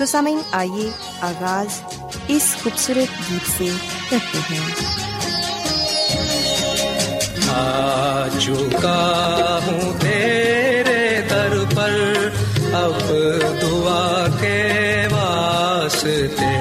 تو سامعین آئیے آغاز اس خوبصورت گیت سے کرتے ہیں ہوں تیرے در پر اب دعا کے واسطے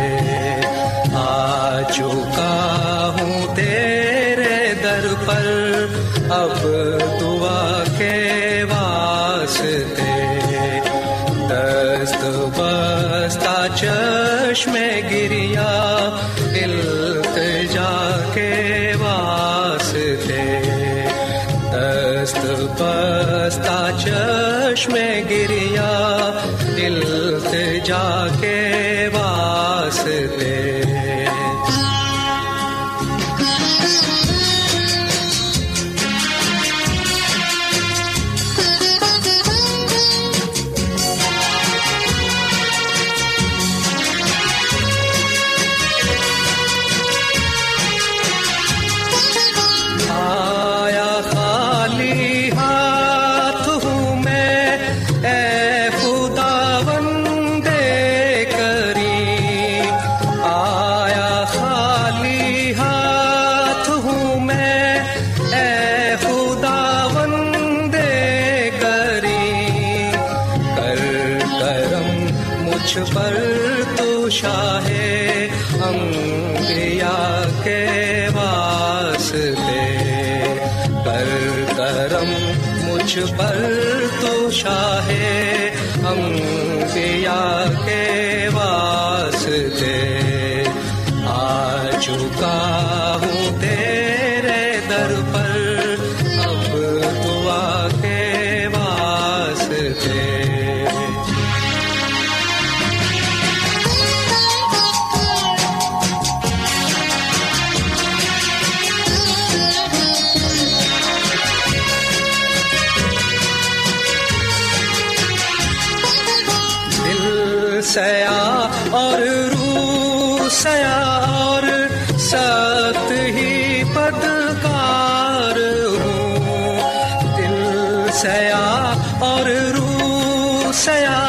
پر سیا اور رو سیا اور ست ہی پدکار ہوں۔ دل سیا اور رو سیا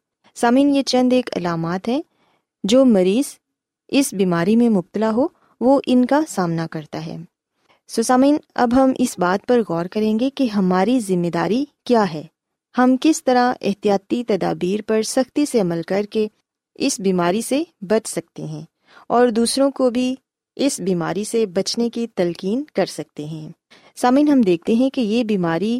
سامعین، یہ چند ایک علامات ہیں جو مریض اس بیماری میں مبتلا ہو، وہ ان کا سامنا کرتا ہے۔ سو سامعین، اب ہم اس بات پر غور کریں گے کہ ہماری ذمہ داری کیا ہے۔ ہم کس طرح احتیاطی تدابیر پر سختی سے عمل کر کے اس بیماری سے بچ سکتے ہیں اور دوسروں کو بھی اس بیماری سے بچنے کی تلقین کر سکتے ہیں۔ سامعین، ہم دیکھتے ہیں کہ یہ بیماری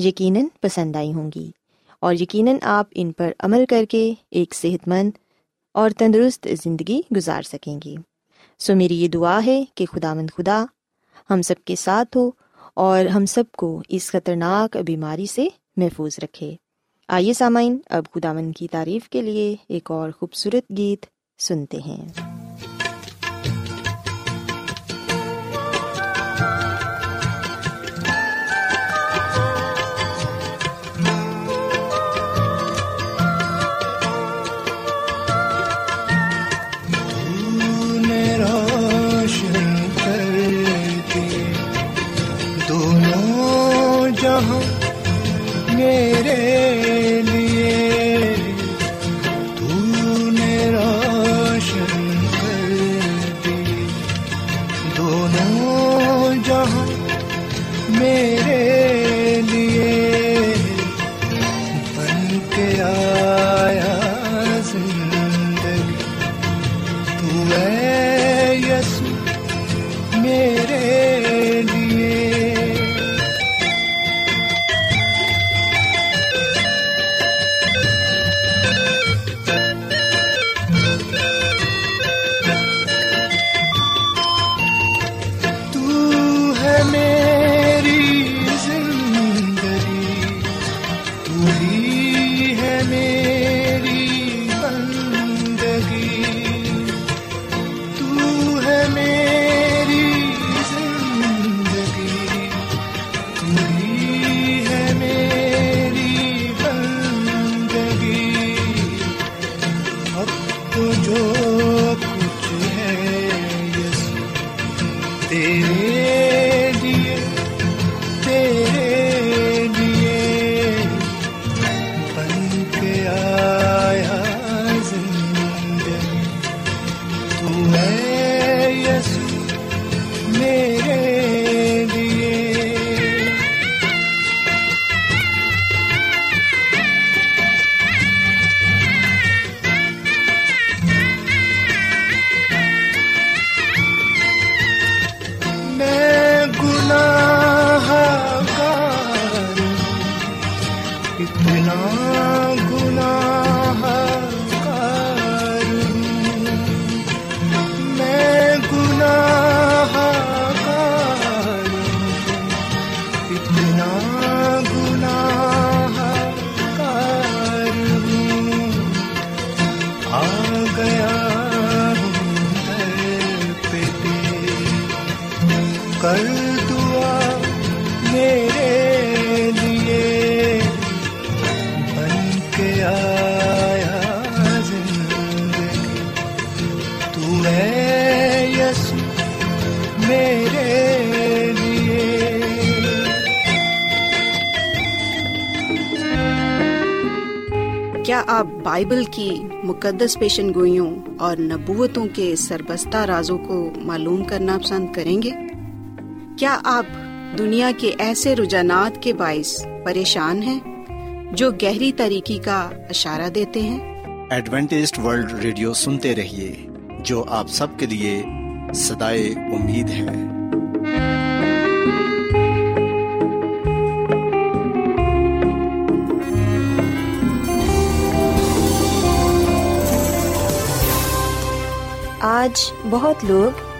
یقیناً پسند آئی ہوں گی اور یقیناً آپ ان پر عمل کر کے ایک صحت مند اور تندرست زندگی گزار سکیں گی۔ سو میری یہ دعا ہے کہ خدا مند خدا ہم سب کے ساتھ ہو اور ہم سب کو اس خطرناک بیماری سے محفوظ رکھے۔ آئیے سامعین، اب خدا مند کی تعریف کے لیے ایک اور خوبصورت گیت سنتے ہیں۔ yeah. میرے لیے۔ کیا آپ بائبل کی مقدس پیشن گوئیوں اور نبوتوں کے سربستہ رازوں کو معلوم کرنا پسند کریں گے؟ کیا آپ دنیا کے ایسے رجحانات کے باعث پریشان ہیں جو گہری طریقے کا اشارہ دیتے ہیں؟ ایڈوینٹیسٹ ورلڈ ریڈیو سنتے رہیے جو آپ سب کے لیے صدائے امید ہے۔ آج بہت لوگ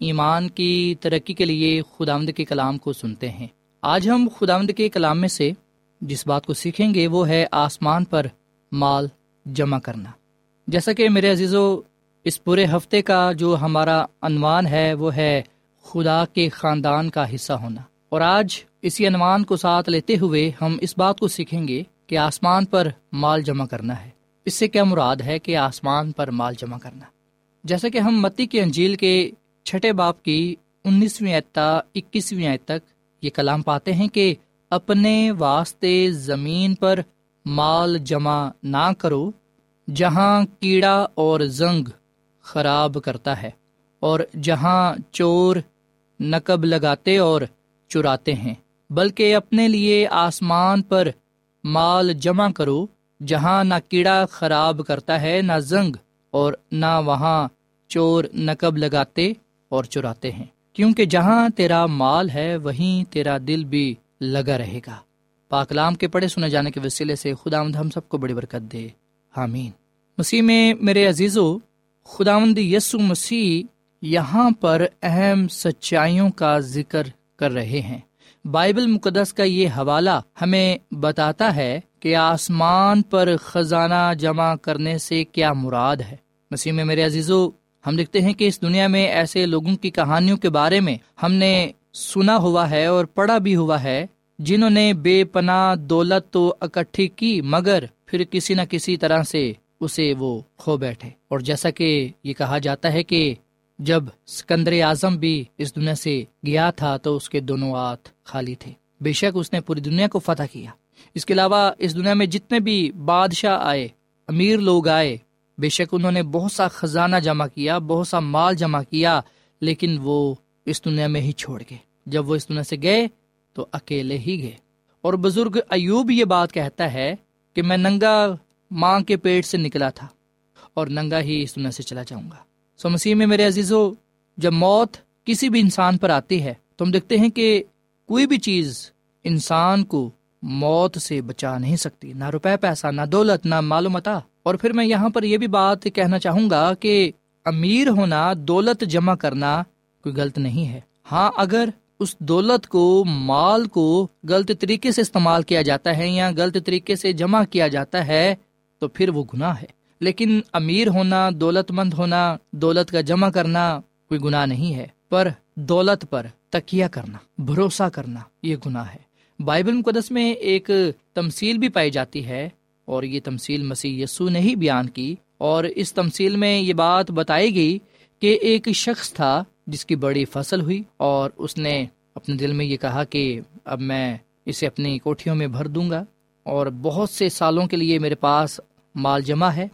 ایمان کی ترقی کے لیے خدا کے کلام کو سنتے ہیں۔ آج ہم خدا کے کلام میں سے جس بات کو سیکھیں گے وہ ہے آسمان پر مال جمع کرنا۔ جیسا کہ میرے عزیز و اس پورے ہفتے کا جو ہمارا عنوان ہے وہ ہے خدا کے خاندان کا حصہ ہونا۔ اور آج اسی عنوان کو ساتھ لیتے ہوئے ہم اس بات کو سیکھیں گے کہ آسمان پر مال جمع کرنا ہے۔ اس سے کیا مراد ہے کہ آسمان پر مال جمع کرنا؟ جیسا کہ ہم متی کی انجیل کے چھٹے باپ کی انیسویں اعتا اکیسویں تک یہ کلام پاتے ہیں کہ اپنے واسطے زمین پر مال جمع نہ کرو جہاں کیڑا اور زنگ خراب کرتا ہے اور جہاں چور نقب لگاتے اور چراتے ہیں، بلکہ اپنے لیے آسمان پر مال جمع کرو جہاں نہ کیڑا خراب کرتا ہے، نہ زنگ اور نہ وہاں چور نقب لگاتے اور چراتے ہیں۔ کیونکہ جہاں تیرا مال ہے، وہیں تیرا دل بھی لگا رہے گا۔ پاکلام کے پڑھے سنے جانے کے وسیلے سے خدا آمد ہم سب کو بڑی برکت دے۔ حامین مسیح میں میرے عزیز و خدا یسو مسیح یہاں پر اہم سچائیوں کا ذکر کر رہے ہیں۔ بائبل مقدس کا یہ حوالہ ہمیں بتاتا ہے کہ آسمان پر خزانہ جمع کرنے سے کیا مراد ہے۔ مسیح میں میرے عزیزو ہم دیکھتے ہیں کہ اس دنیا میں ایسے لوگوں کی کہانیوں کے بارے میں ہم نے سنا ہوا ہے اور پڑھا بھی ہوا ہے، جنہوں نے بے پناہ دولت تو اکٹھی کی، مگر پھر کسی نہ کسی طرح سے اسے وہ کھو بیٹھے۔ اور جیسا کہ یہ کہا جاتا ہے کہ جب سکندر اعظم بھی اس دنیا سے گیا تھا تو اس کے دونوں ہاتھ خالی تھے۔ بے شک اس نے پوری دنیا کو فتح کیا۔ اس کے علاوہ اس دنیا میں جتنے بھی بادشاہ آئے، امیر لوگ آئے بے شک انہوں نے بہت سا خزانہ جمع کیا، بہت سا مال جمع کیا، لیکن وہ اس دنیا میں ہی چھوڑ گئے۔ جب وہ اس دنیا سے گئے تو اکیلے ہی گئے۔ اور بزرگ ایوب یہ بات کہتا ہے کہ میں ننگا ماں کے پیٹ سے نکلا تھا اور ننگا ہی اس دنیا سے چلا جاؤں گا۔ سو مسیح میں میرے عزیزو، جب موت کسی بھی انسان پر آتی ہے، تو ہم دیکھتے ہیں کہ کوئی بھی چیز انسان کو موت سے بچا نہیں سکتی۔ نہ روپے پیسہ، نہ دولت، نہ معلومات۔ اور پھر میں یہاں پر یہ بھی بات کہنا چاہوں گا کہ امیر ہونا، دولت جمع کرنا کوئی غلط نہیں ہے۔ ہاں اگر اس دولت کو، مال کو غلط طریقے سے استعمال کیا جاتا ہے یا غلط طریقے سے جمع کیا جاتا ہے، تو پھر وہ گناہ ہے۔ لیکن امیر ہونا دولت مند ہونا، دولت کا جمع کرنا کوئی گناہ نہیں ہے۔ پر دولت پر تکیا کرنا، بھروسہ کرنا، یہ گناہ ہے۔ بائبل مقدس میں ایک تمسیل بھی پائی جاتی ہے۔ اور یہ تمسیل مسیح یسو نے ہی بیان کی اور اس تمسیل میں یہ بات بتائی گئی کہ ایک شخص تھا جس کی بڑی فصل ہوئی اور اس نے اپنے دل میں یہ کہا کہ اب میں اسے اپنی کوٹھیوں میں بھر دوں گا اور بہت سے سالوں کے لیے میرے پاس مال جمع ہے۔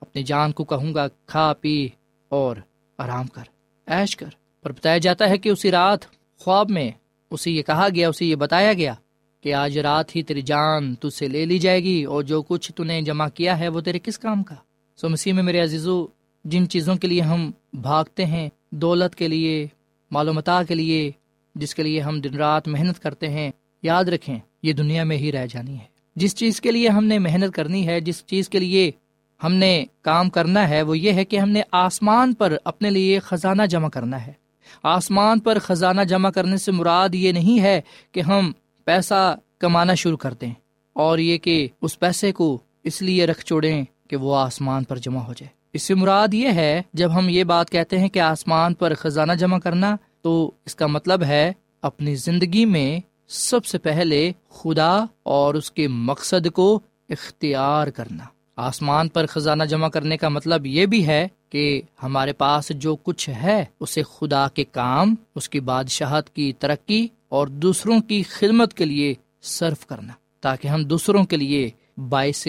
اپنی جان کو کہوں گا، کھا، پی اور آرام کر ایش کر۔ پر بتایا جاتا ہے کہ اسی رات خواب میں اسے یہ کہا گیا، اسے یہ بتایا گیا کہ آج رات ہی تیری جان تج سے لے لی جائے گی اور جو کچھ تو نے جمع کیا ہے وہ تیرے کس کام کا؟ سو مسیح میں میرے عزیزو، جن چیزوں کے لیے ہم بھاگتے ہیں، دولت کے لیے، معلومات کے لیے، جس کے لیے ہم دن رات محنت کرتے ہیں، یاد رکھیں، یہ دنیا میں ہی رہ جانی ہے۔ جس چیز کے لیے ہم نے محنت کرنی ہے، جس چیز کے لیے ہم نے کام کرنا ہے، وہ یہ ہے کہ ہم نے آسمان پر اپنے لیے خزانہ جمع کرنا ہے۔ آسمان پر خزانہ جمع کرنے سے مراد یہ نہیں ہے کہ ہم پیسہ کمانا شروع کر دیں اور یہ کہ اس پیسے کو اس لیے رکھ چھوڑیں کہ وہ آسمان پر جمع ہو جائے۔ اس سے مراد یہ ہے، جب ہم یہ بات کہتے ہیں کہ آسمان پر خزانہ جمع کرنا، تو اس کا مطلب ہے اپنی زندگی میں سب سے پہلے خدا اور اس کے مقصد کو اختیار کرنا۔ آسمان پر خزانہ جمع کرنے کا مطلب یہ بھی ہے کہ ہمارے پاس جو کچھ ہے، اسے خدا کے کام، اس کی بادشاہت کی ترقی اور دوسروں کی خدمت کے لیے صرف کرنا، تاکہ ہم دوسروں کے لیے باعث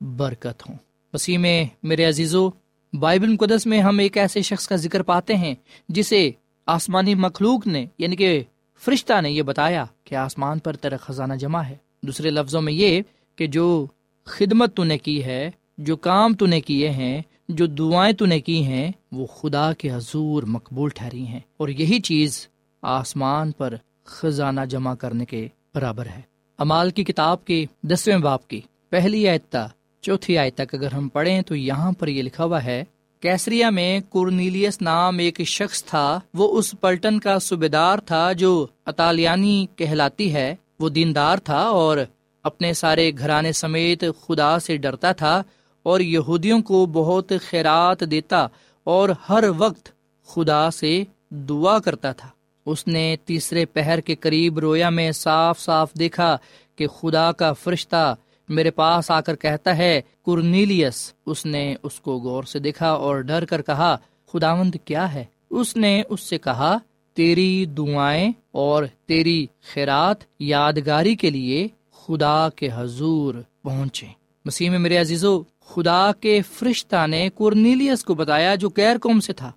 برکت ہوں۔ وسیع میں، میرے عزیزو، بائبل مقدس میں ہم ایک ایسے شخص کا ذکر پاتے ہیں جسے آسمانی مخلوق نے یعنی کہ فرشتہ نے یہ بتایا کہ آسمان پر تیرا خزانہ جمع ہے۔ دوسرے لفظوں میں یہ کہ جو خدمت تو نے کی ہے، جو کام تو نے کیے ہیں، جو دعائیں تو نے کی ہیں، وہ خدا کے حضور مقبول ٹھہری ہیں۔ اور یہی چیز آسمان پر خزانہ جمع کرنے کے برابر ہے۔ امال کی کتاب کے دسویں باپ کی پہلی آیتا چوتھی آیت تک اگر ہم پڑھیں تو یہاں پر یہ لکھا ہوا ہے، کیسریا میں کورنیلیس نام ایک شخص تھا، وہ اس پلٹن کا صوبے دار تھا جو اطالیانی کہلاتی ہے۔ وہ دیندار تھا اور اپنے سارے گھرانے سمیت خدا سے ڈرتا تھا اور یہودیوں کو بہت خیرات دیتا اور ہر وقت خدا سے دعا کرتا تھا۔ اس نے تیسرے پہر کے قریب رویا میں صاف صاف دیکھا کہ خدا کا فرشتہ میرے پاس آ کر کہتا ہے کرنیلیس اس نے اس کو غور سے دیکھا اور ڈر کر کہا، خداوند کیا ہے؟ اس نے اس سے کہا، تیری دعائیں اور تیری خیرات یادگاری کے لیے خدا کے حضور پہنچے مسیح میں میرے عزیزو، خدا کے فرشتہ نے کورنیلیس کو بتایا جو کیر قوم سے تھا۔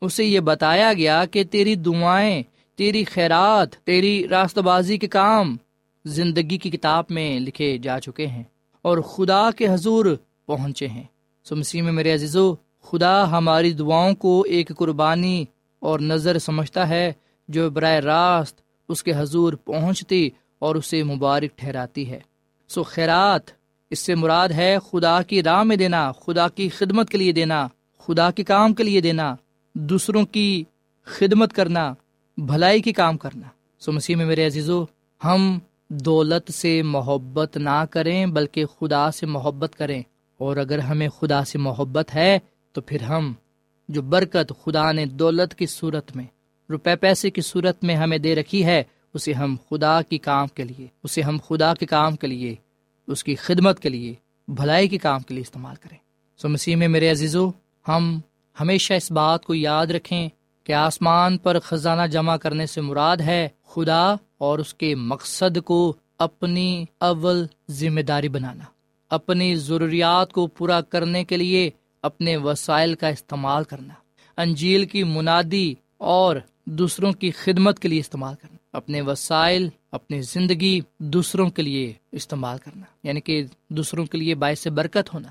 اسے یہ بتایا گیا کہ تیری دعائیں تیری خیرات، تیری راست بازی کے کام زندگی کی کتاب میں لکھے جا چکے ہیں اور خدا کے حضور پہنچے ہیں۔ سو مسیح میں میرے عزیزو، خدا ہماری دعاؤں کو ایک قربانی اور نظر سمجھتا ہے جو براہ راست اس کے حضور پہنچتی اور اسے مبارک ٹھہراتی ہے۔ سو خیرات، اس سے مراد ہے خدا کی راہ میں دینا، خدا کی خدمت کے لیے دینا، خدا کے کام کے لیے دینا، دوسروں کی خدمت کرنا بھلائی کی کام کرنا۔ سو مسیح میں میرے عزیزو، ہم دولت سے محبت نہ کریں، بلکہ خدا سے محبت کریں۔ اور اگر ہمیں خدا سے محبت ہے، تو پھر ہم جو برکت خدا نے دولت کی صورت میں، روپے پیسے کی صورت میں ہمیں دے رکھی ہے، اسے ہم خدا کی کام کے لیے، اسے ہم خدا کے کام کے لیے، اس کی خدمت کے لیے، بھلائی کے کام کے لیے استعمال کریں۔ سو مسیح میں میرے عزیزو، ہم ہمیشہ اس بات کو یاد رکھیں کہ آسمان پر خزانہ جمع کرنے سے مراد ہے خدا اور اس کے مقصد کو اپنی اول ذمہ داری بنانا، اپنی ضروریات کو پورا کرنے کے لیے اپنے وسائل کا استعمال کرنا، انجیل کی منادی اور دوسروں کی خدمت کے لیے استعمال کرنا، اپنے وسائل، اپنی زندگی دوسروں کے لیے استعمال کرنا یعنی کہ دوسروں کے لیے باعث برکت ہونا۔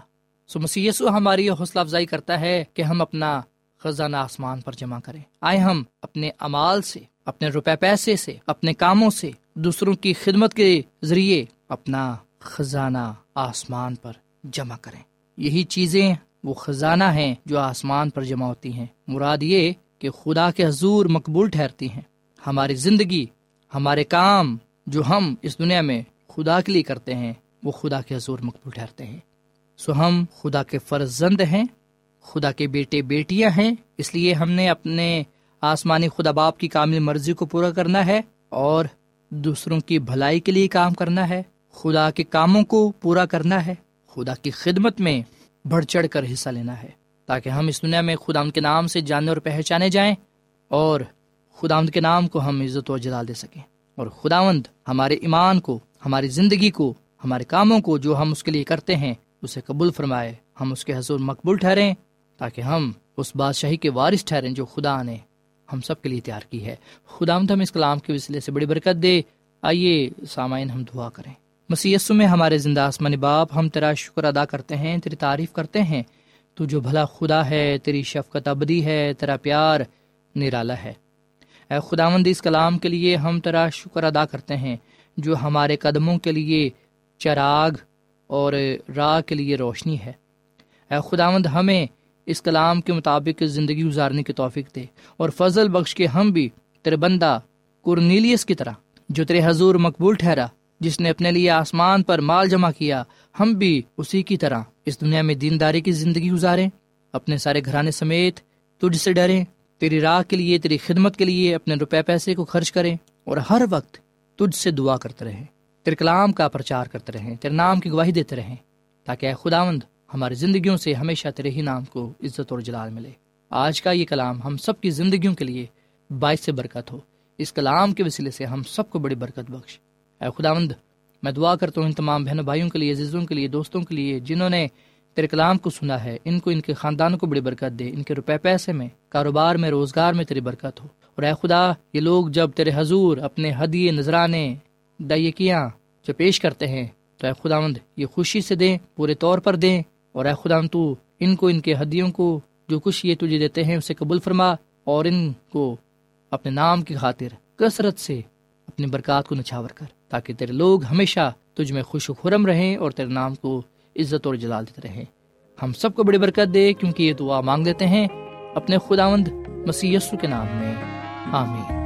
سو مسیسو ہماری حوصلہ افزائی کرتا ہے کہ ہم اپنا خزانہ آسمان پر جمع کریں۔ آئے ہم اپنے امال سے، اپنے روپے پیسے سے، اپنے کاموں سے دوسروں کی خدمت کے ذریعے اپنا خزانہ آسمان پر جمع کریں۔ یہی چیزیں وہ خزانہ ہیں جو آسمان پر جمع ہوتی ہیں۔ مراد یہ کہ خدا کے حضور مقبول ٹھہرتی ہیں۔ ہماری زندگی، ہمارے کام جو ہم اس دنیا میں خدا کے لیے کرتے ہیں، وہ خدا کے حضور مقبول ٹھہرتے ہیں۔ سو ہم خدا کے فرزند ہیں۔ خدا کے بیٹے بیٹیاں ہیں، اس لیے ہم نے اپنے آسمانی خدا باپ کی کامل مرضی کو پورا کرنا ہے اور دوسروں کی بھلائی کے لیے کام کرنا ہے۔ خدا کے کاموں کو پورا کرنا ہے۔ خدا کی خدمت میں بڑھ چڑھ کر حصہ لینا ہے۔ تاکہ ہم اس دنیا میں خدا ان کے نام سے جانے اور پہچانے جائیں اور خدا کے نام کو ہم عزت و جلال دے سکیں۔ اور خداوند ہمارے ایمان کو، ہماری زندگی کو، ہمارے کاموں کو جو ہم اس کے لیے کرتے ہیں، اسے قبول فرمائے۔ ہم اس کے حضور مقبول ٹھہریں۔ تاکہ ہم اس بادشاہی کے وارث ٹھہریں جو خدا نے ہم سب کے لیے تیار کی ہے۔ خدا ہم اس کلام کے وسیلے سے بڑی برکت دے۔ آئیے سامعین، ہم دعا کریں۔ مسیسو میں ہمارے زندہ آسمان باپ، ہم تیرا شکر ادا کرتے ہیں، تیری تعریف کرتے ہیں۔ تو جو بھلا خدا ہے، تیری شفقت ابدی ہے، تیرا پیار نرالا ہے۔ اے خدا مند اس کلام کے لیے ہم تیرا شکر ادا کرتے ہیں، جو ہمارے قدموں کے لیے چراغ اور راہ کے لیے روشنی ہے۔ اے خداوند، ہمیں اس کلام کے مطابق زندگی گزارنے کی توفیق دے۔ اور فضل بخش کے ہم بھی تیرے بندہ کرنیلیس کی طرح، جو تیرے حضور مقبول ٹھہرا، جس نے اپنے لیے آسمان پر مال جمع کیا، ہم بھی اسی کی طرح اس دنیا میں دینداری کی زندگی گزاریں۔ اپنے سارے گھرانے سمیت تجھ سے ڈریں، تیری راہ کے لیے، تیری خدمت کے لیے اپنے روپے پیسے کو خرچ کریں۔ اور ہر وقت تجھ سے دعا کرتے رہیں، تیرے کلام کا پرچار کرتے رہیں، تیرے نام کی گواہی دیتے رہیں، تاکہ اے خداوند ہماری زندگیوں سے ہمیشہ تیرے ہی نام کو عزت اور جلال ملے۔ آج کا یہ کلام ہم سب کی زندگیوں کے لیے باعث سے برکت ہو۔ اس کلام کے وسیلے سے ہم سب کو بڑی برکت بخش۔ اے خداوند، میں دعا کرتا ہوں ان تمام بہنوں بھائیوں کے لیے، عزیزوں کے لیے، دوستوں کے لیے، جنہوں نے تیرے کلام کو سنا ہے، ان کو، ان کے خاندان کو بڑی برکت دے، ان کے روپے پیسے میں، کاروبار میں، روزگار میں تیری برکت ہو۔ اور اے خدا، یہ لوگ جب تیرے حضور اپنے ہدیے، نذرانے، دائیکیاں جو پیش کرتے ہیں، تو اے خداوند، یہ خوشی سے دیں، پورے طور پر دیں اور اے خداوند تو ان کو، ان کے ہدیوں کو جو کچھ یہ تجھے دیتے ہیں، اسے قبول فرما اور ان کو اپنے نام کی خاطر کثرت سے اپنی برکات کو نچھاور کر تاکہ تیرے لوگ ہمیشہ تجھ میں خوش و خرم رہیں اور تیرے نام کو عزت اور جلال دیتے رہیں۔ ہم سب کو بڑی برکت دے، کیونکہ یہ دعا مانگ دیتے ہیں اپنے خداوند مسیح یسو کے نام میں۔ آمین۔